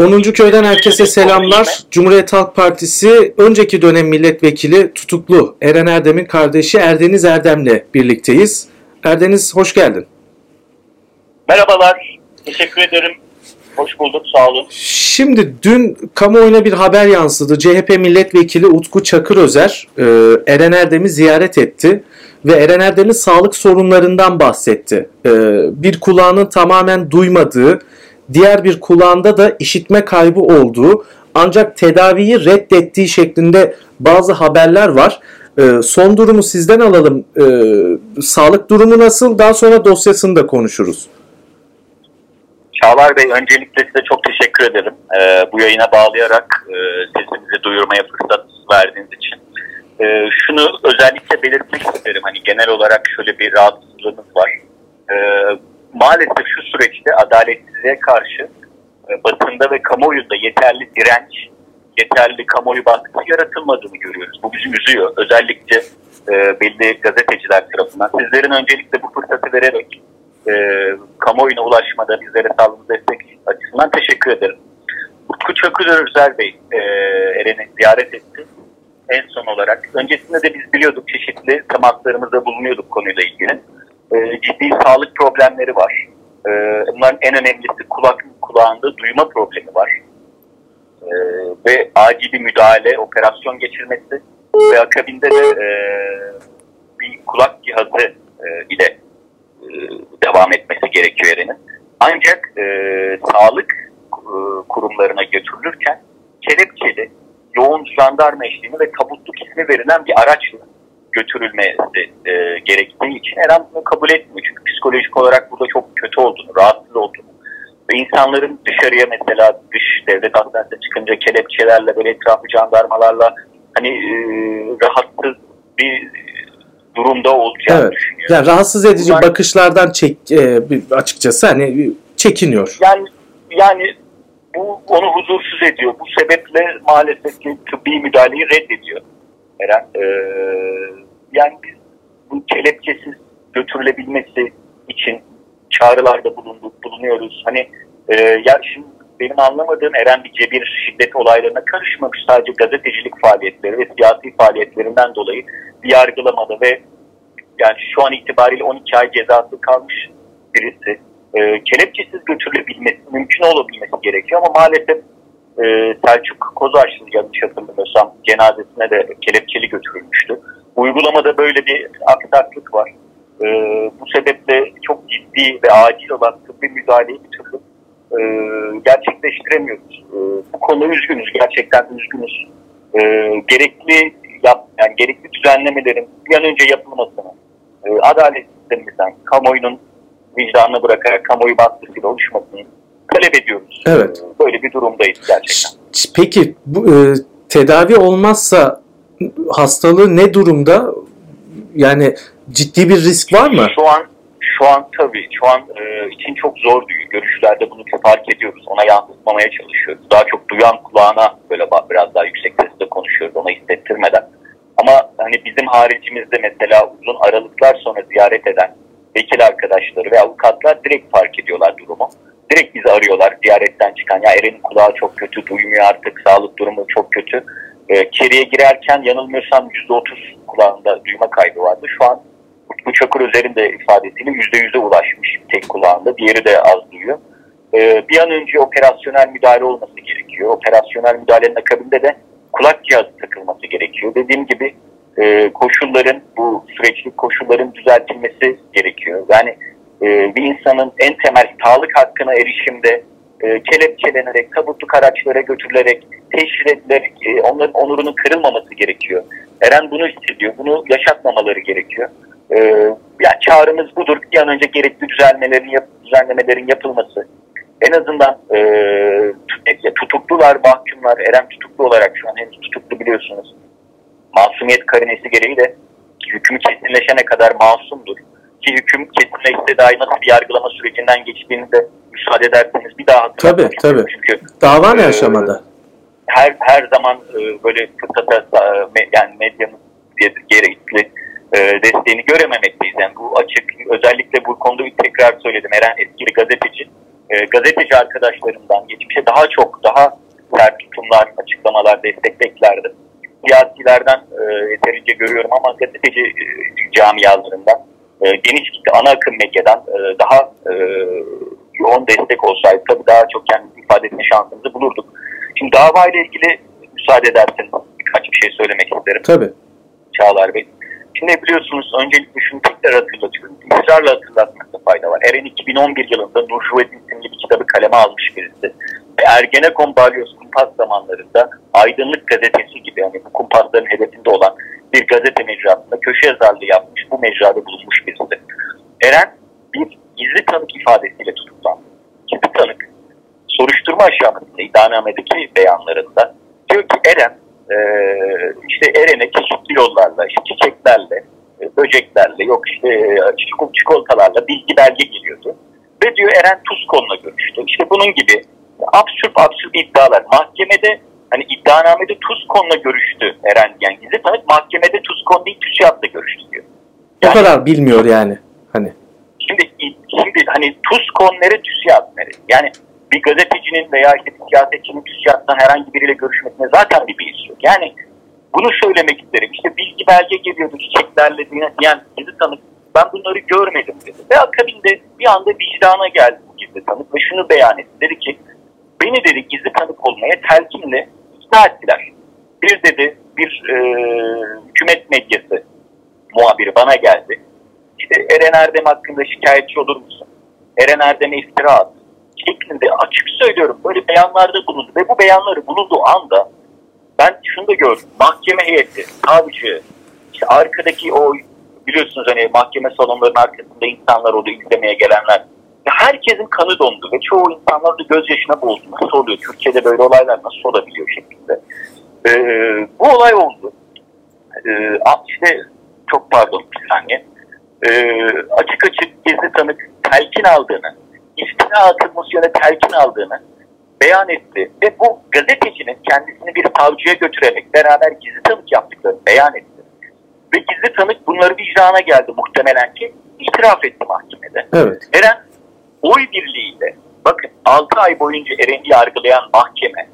10. köyden herkese selamlar. Cumhuriyet Halk Partisi önceki dönem milletvekili tutuklu Eren Erdem'in kardeşi Erdeniz Erdem'le birlikteyiz. Erdeniz hoş geldin. Merhabalar. Teşekkür ederim. Hoş bulduk. Sağ olun. Şimdi dün kamuoyuna bir haber yansıdı. CHP milletvekili Utku Çakırözer e, Eren Erdem'i ziyaret etti ve Eren Erdem'in sağlık sorunlarından bahsetti. E, bir kulağının tamamen duymadığı, diğer bir kulağında da işitme kaybı olduğu ancak tedaviyi reddettiği şeklinde bazı haberler var. Ee, son durumu sizden alalım. Ee, sağlık durumu nasıl? Daha sonra dosyasını da konuşuruz. Çağlar Bey öncelikle size çok teşekkür ederim. Ee, bu yayına bağlayarak e, sesimizi duyurmaya fırsat verdiğiniz için. Ee, şunu özellikle belirtmek isterim. Hani genel olarak şöyle bir rahatsızlığımız var. Ee, maalesef şu süreçte adaletsizliğe karşı e, basında ve kamuoyunda yeterli direnç, yeterli kamuoyu baskısı yaratılmadığını görüyoruz. Bu bizi üzüyor. Özellikle e, belli gazeteciler tarafından. Sizlerin öncelikle bu fırsatı vererek e, kamuoyuna ulaşmada bizlere sağladığınız destek açısından teşekkür ederim. Utku Çakır Özer Bey e, Eren'i ziyaret etti. En son olarak. Öncesinde de biz biliyorduk çeşitli temaslarımızda bulunuyorduk konuyla ilgili e, ciddi sağlık problemleri var. E, bunların en önemlisi kulak kulağında duyma problemi var. E, ve acil bir müdahale, operasyon geçirmesi ve akabinde de e, bir kulak cihazı e, ile e, devam etmesi gerekiyor Eren'in. Ancak e, sağlık e, kurumlarına götürülürken kelepçeli, yoğun jandarma eşliğinde ve tabutluk ismi verilen bir araçla götürülmesi e, gerektiği için Eren bunu kabul etmiyor. Çünkü psikolojik olarak burada çok kötü olduğunu, rahatsız olduğunu ve insanların dışarıya mesela dış devlet hastanesine çıkınca kelepçelerle böyle etrafı jandarmalarla hani e, rahatsız bir durumda olacağını evet. düşünüyor. Yani rahatsız edici Bunlar, bakışlardan çek e, açıkçası hani çekiniyor. Yani yani bu onu huzursuz ediyor. Bu sebeple maalesef ki tıbbi müdahaleyi reddediyor. Eren. Yani biz bu kelepçesiz götürülebilmesi için çağrılarda bulunduk, bulunuyoruz. Hani e, ya şimdi benim anlamadığım Eren bir cebir şiddet olaylarına karışmamış sadece gazetecilik faaliyetleri ve siyasi faaliyetlerinden dolayı bir yargılamadı ve yani şu an itibariyle 12 ay cezası kalmış birisi. E, kelepçesiz götürülebilmesi, mümkün olabilmesi gerekiyor ama maalesef e, Selçuk Kozaçlı yanlış hatırlamıyorsam cenazesine de kelepçeli götürülmüştü. Uygulamada böyle bir aksaklık var. E, bu sebeple çok ciddi ve acil olan tıbbi müdahaleyi bir türlü e, gerçekleştiremiyoruz. E, bu konuda üzgünüz, gerçekten üzgünüz. E, gerekli yap, yani gerekli düzenlemelerin bir an önce yapılmasını, e, adalet sistemimizden, kamuoyunun vicdanına bırakarak kamuoyu baskısıyla oluşmasını talep ediyoruz. Evet. Böyle bir durumdayız gerçekten. Peki bu e, tedavi olmazsa hastalığı ne durumda? Yani ciddi bir risk var mı? Şu an şu an tabii şu an e, için çok zor değil. Görüşlerde bunu fark ediyoruz. Ona yansıtmamaya çalışıyoruz. Daha çok duyan kulağına böyle biraz daha yüksek sesle konuşuyoruz ona hissettirmeden. Ama hani bizim haricimizde mesela uzun aralıklar sonra ziyaret eden vekil arkadaşları ve avukatlar direkt fark ediyorlar durumu bizi arıyorlar ziyaretten çıkan. Ya Eren'in kulağı çok kötü, duymuyor artık, sağlık durumu çok kötü. E, içeriye girerken yanılmıyorsam %30 kulağında duyma kaybı vardı. Şu an Utku Çakır Özer'in de ifadesiyle %100'e ulaşmış tek kulağında. Diğeri de az duyuyor. E, bir an önce operasyonel müdahale olması gerekiyor. Operasyonel müdahalenin akabinde de kulak cihazı takılması gerekiyor. Dediğim gibi e, koşulların, bu süreçlik koşulların düzeltilmesi gerekiyor. Yani e, bir insanın en temel sağlık hakkına erişimde e, kelepçelenerek, tabutluk araçlara götürülerek, teşhir edilerek e, onların onurunun kırılmaması gerekiyor. Eren bunu hissediyor. Bunu yaşatmamaları gerekiyor. Yani çağrımız budur. Bir an önce gerekli düzenlemelerin, yap, düzenlemelerin yapılması. En azından e, tutuklular, mahkumlar, Eren tutuklu olarak şu an henüz tutuklu biliyorsunuz. Masumiyet karinesi gereği de hükmü kesinleşene kadar masumdur ki hüküm kesinleşse dahi nasıl bir yargılama sürecinden geçtiğini de müsaade ederseniz bir daha Tabii tabii. Çünkü dava ne e, aşamada? Her her zaman e, böyle fırsata e, yani medyanın gerekli e, desteğini görememekteyiz. Yani bu açık özellikle bu konuda bir tekrar söyledim. Eren etkili gazeteci e, gazeteci arkadaşlarımdan geçmişe daha çok daha sert tutumlar, açıklamalar, destek beklerdim. Siyasilerden e, yeterince görüyorum ama gazeteci e, camialarından e, geniş kitle ana akım medyadan e, daha e, yoğun destek olsaydı tabii daha çok kendimizi ifade etme şansımızı bulurduk. Şimdi dava ile ilgili müsaade ederseniz birkaç bir şey söylemek isterim. Tabii. Çağlar Bey. Şimdi biliyorsunuz öncelikle şunu tekrar hatırlatıyorum. İsrarla hatırlatmakta fayda var. Eren 2011 yılında Nur Şuvet'in isimli bir kitabı kaleme almış birisi. Ve Ergenekon Balyoz kumpas zamanlarında Aydınlık Gazetesi gibi yani bu kumpasların hedefinde olan bir gazete mecrasında köşe yazarlığı yapmış, bu mecrada bulunmuş birisi. Eren bir gizli tanık ifadesiyle tutuklandı. Gizli tanık soruşturma aşamasında iddianamedeki beyanlarında diyor ki Eren e, işte Eren'e çeşitli yollarla, işte çiçeklerle, e, böceklerle, yok işte e, çikolatalarla bilgi belge geliyordu. Ve diyor Eren Tuzkon'la görüştü. İşte bunun gibi absürt absürt iddialar. Mahkemede hani iddianamede Tuzkon'la görüştü Eren diyen gizli tanık. Mahkemede Tuzkon değil TÜSİAD'la görüştü diyor. Yani, o kadar bilmiyor yani. Hani. Şimdi, şimdi hani Tuzkon nere TÜSİAD nere? Yani bir gazetecinin veya işte bir siyasetçinin TÜSİAD'dan herhangi biriyle görüşmesine zaten bir bilgisi yok. Yani bunu söylemek isterim. İşte bilgi belge geliyordu çiçeklerle diyen gizli tanık ben bunları görmedim dedi. Ve akabinde bir anda vicdana geldi bu gizli tanık ve şunu beyan etti. Dedi ki beni dedi gizli tanık olmaya telkinle ikna ettiler. Bir dedi bir e, hükümet medyası muhabiri bana geldi. İşte Eren Erdem hakkında şikayetçi olur musun? Eren Erdem'e iftira at. Şeklinde açık söylüyorum böyle beyanlarda bulundu ve bu beyanları bulunduğu anda ben şunu da gördüm. Mahkeme heyeti, savcı, işte arkadaki o biliyorsunuz hani mahkeme salonlarının arkasında insanlar oldu izlemeye gelenler. Herkesin kanı dondu ve çoğu insanlar da gözyaşına boğuldu. Nasıl oluyor? Türkiye'de böyle olaylar nasıl olabiliyor şeklinde. Ee, bu olay oldu. Ee, işte çok pardon bir saniye. Ee, açık açık gizli tanık telkin aldığını, iftira atılması yöne telkin aldığını beyan etti. Ve bu gazetecinin kendisini bir savcıya götürerek beraber gizli tanık yaptıklarını beyan etti. Ve gizli tanık bunları vicdana geldi muhtemelen ki itiraf etti mahkemede. Evet. Eren oy birliğiyle bakın 6 ay boyunca Eren'i yargılayan mahkeme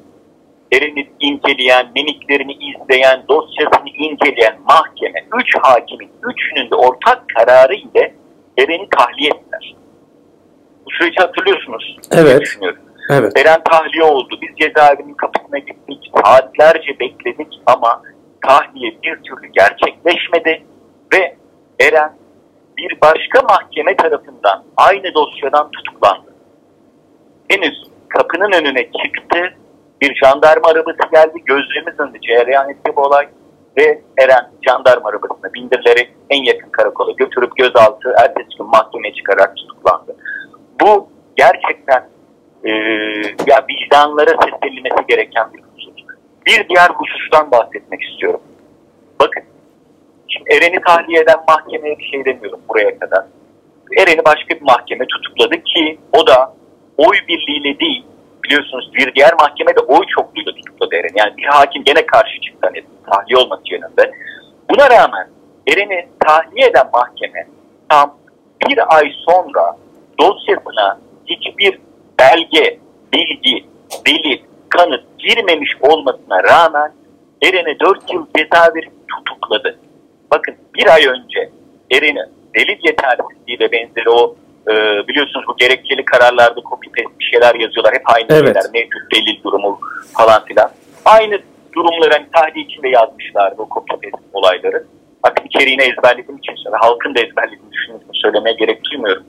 Eren'i inceleyen, mimiklerini izleyen, dosyasını inceleyen mahkeme, 3 hakimin, üçünün de ortak kararı ile Eren'i tahliye ettiler. Bu süreci hatırlıyorsunuz. Evet. Düşünüyorum. Evet. Eren tahliye oldu. Biz cezaevinin kapısına gittik. Saatlerce bekledik ama tahliye bir türlü gerçekleşmedi ve Eren bir başka mahkeme tarafından aynı dosyadan tutuklandı. Henüz kapının önüne çıktı, bir jandarma arabası geldi, gözlerimiz önünde cereyan etti bu olay ve Eren jandarma arabasına bindirilerek en yakın karakola götürüp gözaltı ertesi gün mahkemeye çıkarak tutuklandı. Bu gerçekten e, ya vicdanlara seslenilmesi gereken bir bir diğer husustan bahsetmek istiyorum. Eren'i tahliye eden mahkemeye bir şey demiyorum buraya kadar. Eren'i başka bir mahkeme tutukladı ki o da oy birliğiyle değil, biliyorsunuz bir diğer mahkemede oy çokluğuyla tutukladı Eren. Yani bir hakim gene karşı çıktı hani tahliye olması yönünde. Buna rağmen Eren'i tahliye eden mahkeme tam bir ay sonra dosyasına hiçbir belge, bilgi, delil, kanıt girmemiş olmasına rağmen Eren'e 4 yıl ceza verip tutukladı. Bakın bir ay önce Eren'i delil yetersizliği ve benzeri o e, biliyorsunuz bu gerekçeli kararlarda copy paste bir şeyler yazıyorlar. Hep aynı evet. şeyler. Mevcut delil durumu falan filan. Aynı durumları hani tahliye içinde yazmışlardı o copy paste olayları. Artık içeriğini ezberlediğim için sonra halkın da ezberlediğini düşünüyorum. Söylemeye gerek duymuyorum.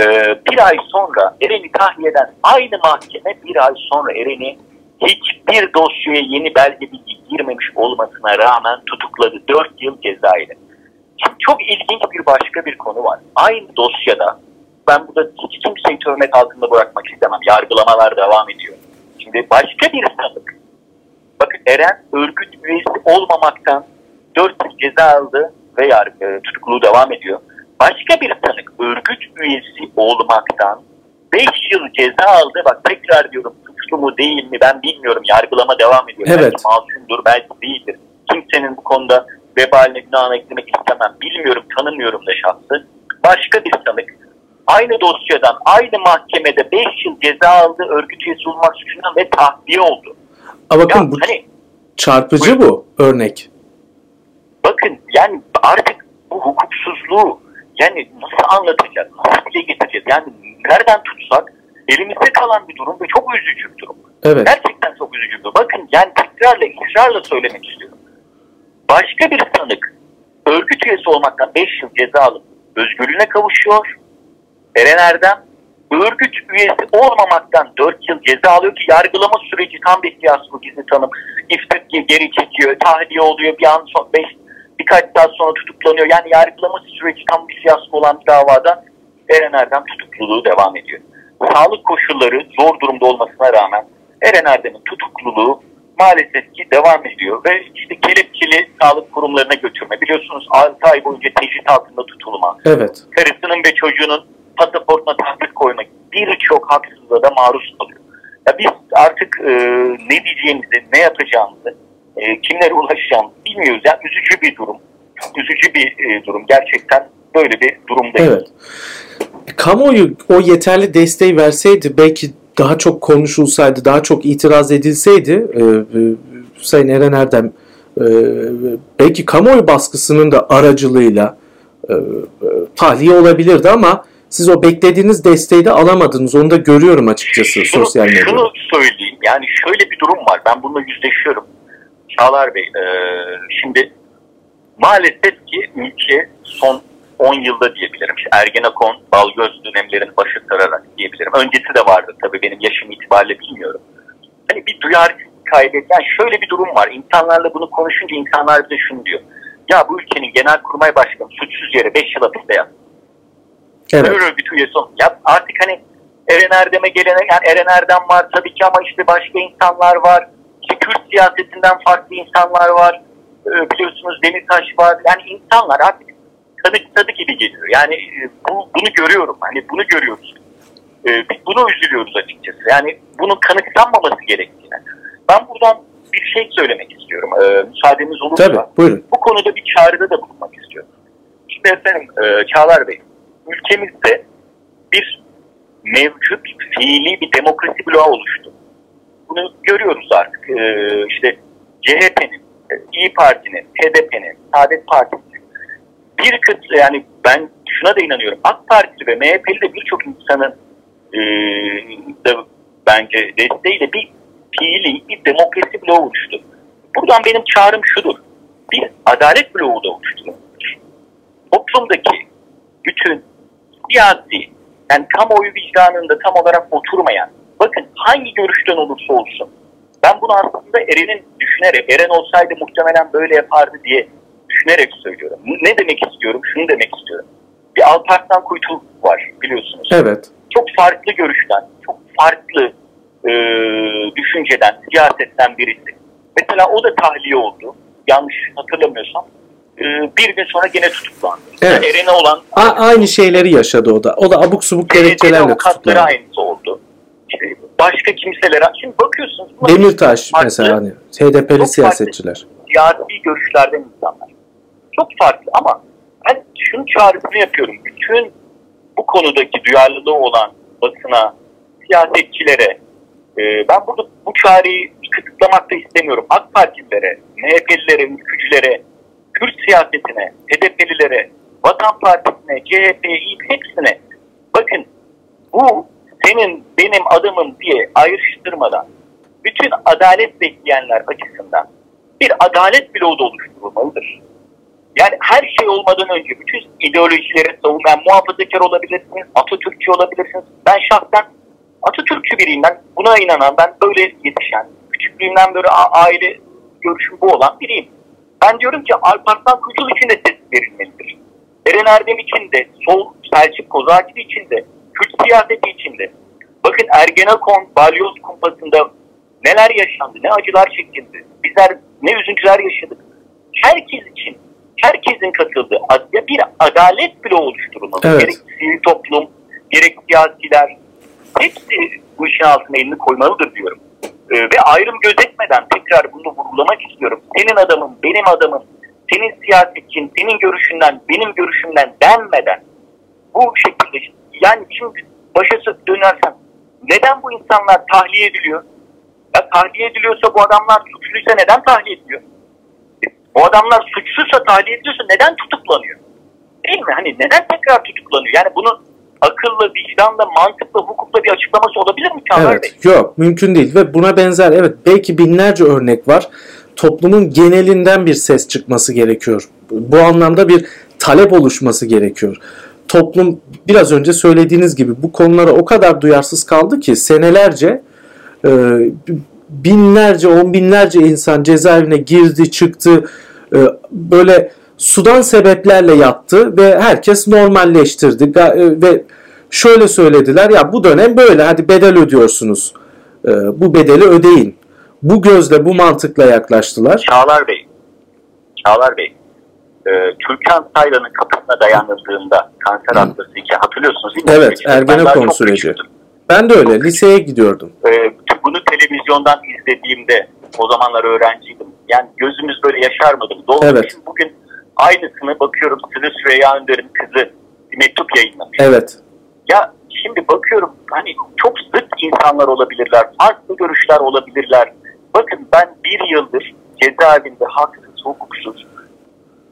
Ee, bir ay sonra Eren'i tahliye eden aynı mahkeme bir ay sonra Eren'i hiçbir dosyaya yeni belge bilgi girmemiş olmasına rağmen tutukladı 4 yıl cezayla. Şimdi çok ilginç bir başka bir konu var. Aynı dosyada ben burada hiç kimseyi töhmet altında bırakmak istemem. Yargılamalar devam ediyor. Şimdi başka bir sanık. Bakın Eren örgüt üyesi olmamaktan 4 yıl ceza aldı ve yargı, tutukluğu devam ediyor. Başka bir sanık örgüt üyesi olmaktan 5 yıl ceza aldı. Bak tekrar diyorum suçlu mu değil mi ben bilmiyorum. Yargılama devam ediyor. Evet. Belki masumdur belki değildir. Kimsenin bu konuda vebaline günahına eklemek istemem. Bilmiyorum tanımıyorum da şahsı. Başka bir sanık aynı dosyadan aynı mahkemede 5 yıl ceza aldı örgüt üyesi olmak suçundan ve tahliye oldu. Ama bakın ya, bu hani, çarpıcı buyurun. bu örnek. Bakın yani artık bu hukuksuzluğu yani nasıl anlatacağız, nasıl dile getireceğiz? Yani nereden tutsak elimizde kalan bir durum ve çok üzücü bir durum. Evet. Gerçekten çok üzücü bir durum. Bakın yani tekrarla, ısrarla söylemek istiyorum. Başka bir sanık örgüt üyesi olmaktan 5 yıl ceza alıp özgürlüğüne kavuşuyor. Eren Erdem örgüt üyesi olmamaktan 4 yıl ceza alıyor ki yargılama süreci tam bir fiyasko gizli tanım. İftak geri çekiyor, tahliye oluyor bir an sonra 5 birkaç saat sonra tutuklanıyor. Yani yargılama süreci tam bir fiyasko olan bir davada Eren Erdem tutukluluğu devam ediyor. Sağlık koşulları zor durumda olmasına rağmen Eren Erdem'in tutukluluğu maalesef ki devam ediyor ve işte kelepçeli sağlık kurumlarına götürme. Biliyorsunuz 6 ay boyunca tecrit altında tutulma. Evet. Karısının ve çocuğunun pasaportuna tahrik koymak birçok haksızlığa da maruz kalıyor. Ya biz artık e, ne diyeceğimizi, ne yapacağımızı, e, kimlere ulaşacağımızı bilmiyoruz. Yani üzücü bir durum. Çok üzücü bir e, durum. Gerçekten böyle bir durumdayız. Evet. Kamuoyu o yeterli desteği verseydi belki daha çok konuşulsaydı, daha çok itiraz edilseydi e, e, Sayın Eren Erdem e, belki kamuoyu baskısının da aracılığıyla e, e, tahliye olabilirdi ama siz o beklediğiniz desteği de alamadınız. Onu da görüyorum açıkçası şunu, sosyal medyada. Şunu söyleyeyim. Yani şöyle bir durum var. Ben bununla yüzleşiyorum. Çağlar Bey, e, şimdi maalesef ki ülke son 10 yılda diyebilirim. İşte Ergenekon, Balgöz dönemlerin başı sararak diyebilirim. Öncesi de vardı tabii benim yaşım itibariyle bilmiyorum. Hani bir duyar kaybet. Yani şöyle bir durum var. İnsanlarla bunu konuşunca insanlar bize şunu diyor. Ya bu ülkenin genel kurmay başkanı suçsuz yere 5 yıl hapiste yattı. Evet. Terör örgütü üyesi Ya artık hani Eren Erdem'e gelene yani Eren Erdem var tabii ki ama işte başka insanlar var. Kürt siyasetinden farklı insanlar var. Ee, biliyorsunuz Demirtaş var. Yani insanlar artık kanıksadı gibi geliyor. Yani e, bu, bunu görüyorum. Hani bunu görüyoruz. Ee, biz bunu üzülüyoruz açıkçası. Yani bunun kanıksanmaması gerektiğine. Ben buradan bir şey söylemek istiyorum. Ee, müsaadeniz olursa. Tabii, buyurun. Bu konuda bir çağrıda da bulunmak istiyorum. Şimdi efendim e, Çağlar Bey, ülkemizde bir mevcut fiili bir demokrasi bloğu oluştu. Bunu görüyoruz artık. Ee, işte CHP'nin, İyi Parti'nin, HDP'nin, Saadet Partisi'nin bir kısmı yani ben şuna da inanıyorum. AK Partili ve MHP'li de birçok insanın e, da bence desteğiyle bir fiili bir demokrasi bloğu oluştu. Buradan benim çağrım şudur. Bir adalet bloğu da oluşturulmuş. Toplumdaki bütün siyasi yani kamuoyu vicdanında tam olarak oturmayan bakın hangi görüşten olursa olsun ben bunu aslında Eren'in düşünerek Eren olsaydı muhtemelen böyle yapardı diye düşünerek söylüyorum. Ne demek istiyorum? Şunu demek istiyorum. Bir Alparslan Kuytul var biliyorsunuz. Evet. Çok farklı görüşten, çok farklı e, düşünceden, siyasetten birisi. Mesela o da tahliye oldu. Yanlış hatırlamıyorsam. E, bir gün sonra gene tutuklandı. Evet. Yani Eren'e olan... A- aynı şeyleri yaşadı o da. O da abuk subuk gerekçelerle tutuklandı. aynısı oldu. Başka kimselere... Şimdi bakıyorsunuz... Demirtaş farklı, mesela hani HDP'li siyasetçiler. Siyasi görüşlerden insanlar. Çok farklı ama ben şunu çağrısını yapıyorum. Bütün bu konudaki duyarlılığı olan basına, siyasetçilere, e, ben burada bu çağrıyı kısıtlamak da istemiyorum. AK Partililere, MHP'lilere, ülkücülere, Kürt siyasetine, HDP'lilere, Vatan Partisi'ne, CHP'ye, hepsine bakın bu senin benim adamım diye ayrıştırmadan bütün adalet bekleyenler açısından bir adalet bloğu da oluşturulmalıdır. Yani her şey olmadan önce bütün ideolojileri savunan muhafazakar olabilirsiniz, Atatürkçü olabilirsiniz. Ben şahsen Atatürkçü biriyim ben. Buna inanan, ben böyle yetişen, küçüklüğümden böyle aile görüşüm bu olan biriyim. Ben diyorum ki Alparslan Kuşul için de ses verilmelidir. Eren Erdem için de, Sol Selçuk Kozakili için de, Kürt siyaseti için de. Bakın Ergenekon, Balyoz kumpasında neler yaşandı, ne acılar çekildi. Bizler ne üzüntüler yaşadık. Herkes için, herkesin katıldığı bir adalet bile oluşturulmalı. Evet. Gerek sivil toplum, gerek siyasiler, hepsi bu işin altına elini koymalıdır diyorum. Ee, ve ayrım gözetmeden tekrar bunu vurgulamak istiyorum. Senin adamın, benim adamım, senin siyasetçin, senin görüşünden, benim görüşümden denmeden bu şekilde yani başa dönersem neden bu insanlar tahliye ediliyor? Ya tahliye ediliyorsa bu adamlar suçluysa neden tahliye ediliyor? Bu adamlar suçsuzsa tahliye ediliyorsa neden tutuklanıyor? Değil mi? Hani neden tekrar tutuklanıyor? Yani bunu akıllı, vicdanla, mantıkla, hukukla bir açıklaması olabilir mi Çağlar evet, Bey? Yok mümkün değil ve buna benzer evet belki binlerce örnek var. Toplumun genelinden bir ses çıkması gerekiyor. Bu anlamda bir talep oluşması gerekiyor. Toplum biraz önce söylediğiniz gibi bu konulara o kadar duyarsız kaldı ki senelerce e, binlerce on binlerce insan cezaevine girdi çıktı e, böyle sudan sebeplerle yattı ve herkes normalleştirdi. E, ve şöyle söylediler ya bu dönem böyle hadi bedel ödüyorsunuz. E, bu bedeli ödeyin. Bu gözle bu mantıkla yaklaştılar. Çağlar Bey. Çağlar Bey e, Türkan Saylan'ın kapısına dayanıldığında kanser hastası iki hatırlıyorsunuz değil mi? Evet Ergenekon süreci. Küçüktüm. Ben de öyle liseye gidiyordum. E, bunu televizyondan izlediğimde o zamanlar öğrenciydim. Yani gözümüz böyle yaşarmadı. Doğru evet. bugün aynısını bakıyorum Sırrı Süreyya Önder'in kızı mektup yayınlamış. Evet. Ya şimdi bakıyorum hani çok zıt insanlar olabilirler. Farklı görüşler olabilirler. Bakın ben bir yıldır cezaevinde haksız, hukuksuz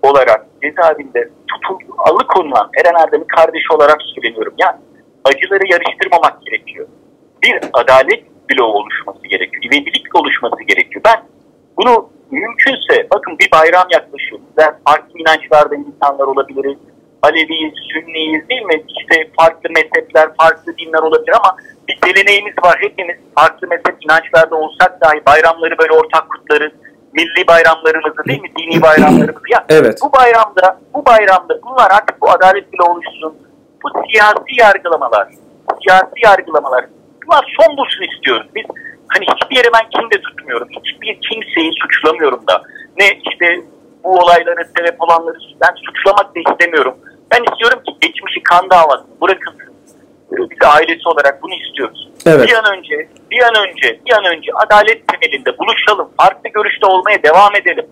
olarak cezaevinde tutul, alıkonulan Eren Erdem'in kardeşi olarak söyleniyorum. Yani acıları yarıştırmamak gerekiyor. Bir adalet bloğu oluşması gerekiyor. İvedilik oluşması gerekiyor. Ben bunu mümkünse bakın bir bayram yaklaşıyor. Ben farklı inançlarda insanlar olabiliriz. Aleviyiz, Sünniyiz değil mi? İşte farklı mezhepler, farklı dinler olabilir ama bir geleneğimiz var. Hepimiz farklı mezhep inançlarda olsak dahi bayramları böyle ortak kutlarız. Milli bayramlarımızı değil mi? Dini bayramlarımızı. Ya evet. bu bayramda, bu bayramda bunlar artık bu adalet bile oluşsun. Bu siyasi yargılamalar, siyasi yargılamalar bunlar son bulsun istiyoruz. Biz hani hiçbir yere ben kim de tutmuyorum. Hiçbir kimseyi suçlamıyorum da. Ne işte bu olaylara sebep olanları ben suçlamak da istemiyorum. Ben istiyorum ki geçmişi kan davası bırakılsın. Biz ailesi olarak bunu istiyoruz. Evet. Bir an önce, bir an önce, bir an önce adalet temelinde buluşalım. Farklı görüşte olmaya devam edelim.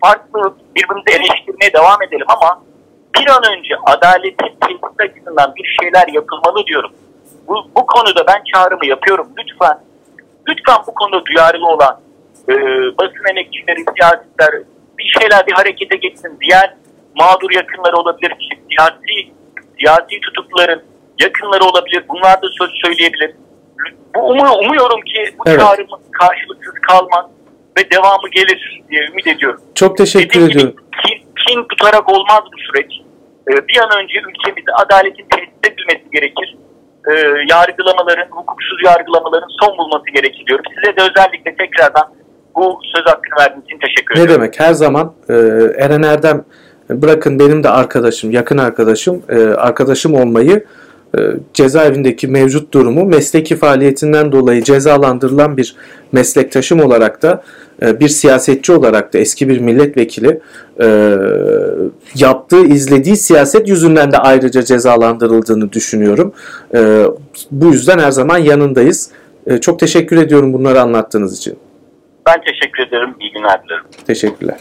Farklı birbirimizi eleştirmeye devam edelim ama bir an önce adaletin tesis açısından bir şeyler yapılmalı diyorum. Bu, bu konuda ben çağrımı yapıyorum. Lütfen, lütfen bu konuda duyarlı olan e, basın emekçileri, siyasetler bir şeyler bir harekete geçsin. Diğer mağdur yakınları olabilir, siyasi, siyasi tutukluların yakınları olabilir. Bunlar da söz söyleyebilir. Bu umu, umuyorum ki bu evet. çağrımız karşılıksız kalmaz ve devamı gelir diye ümit ediyorum. Çok teşekkür Dediğim ediyorum. Gibi, kin, kin tutarak olmaz bu süreç. Ee, bir an önce ülkemizde adaletin tesis edilmesi gerekir. Ee, yargılamaların, hukuksuz yargılamaların son bulması gerekir diyorum. Size de özellikle tekrardan bu söz hakkını verdiğiniz için teşekkür ederim. Ne demek her zaman e, Eren Erdem bırakın benim de arkadaşım, yakın arkadaşım, e, arkadaşım olmayı cezaevindeki mevcut durumu mesleki faaliyetinden dolayı cezalandırılan bir meslektaşım olarak da e, bir siyasetçi olarak da eski bir milletvekili e, yaptığı, izlediği siyaset yüzünden de ayrıca cezalandırıldığını düşünüyorum. Bu yüzden her zaman yanındayız. Çok teşekkür ediyorum bunları anlattığınız için. Ben teşekkür ederim. İyi günler dilerim. Teşekkürler.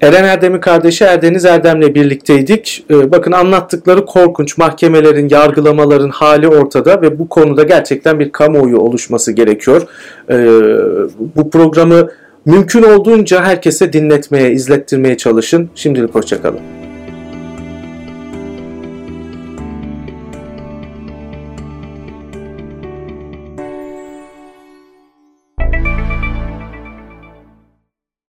Eren Erdem'in kardeşi Erdeniz Erdem'le birlikteydik. Ee, bakın anlattıkları korkunç mahkemelerin, yargılamaların hali ortada ve bu konuda gerçekten bir kamuoyu oluşması gerekiyor. Ee, bu programı mümkün olduğunca herkese dinletmeye, izlettirmeye çalışın. Şimdilik hoşçakalın.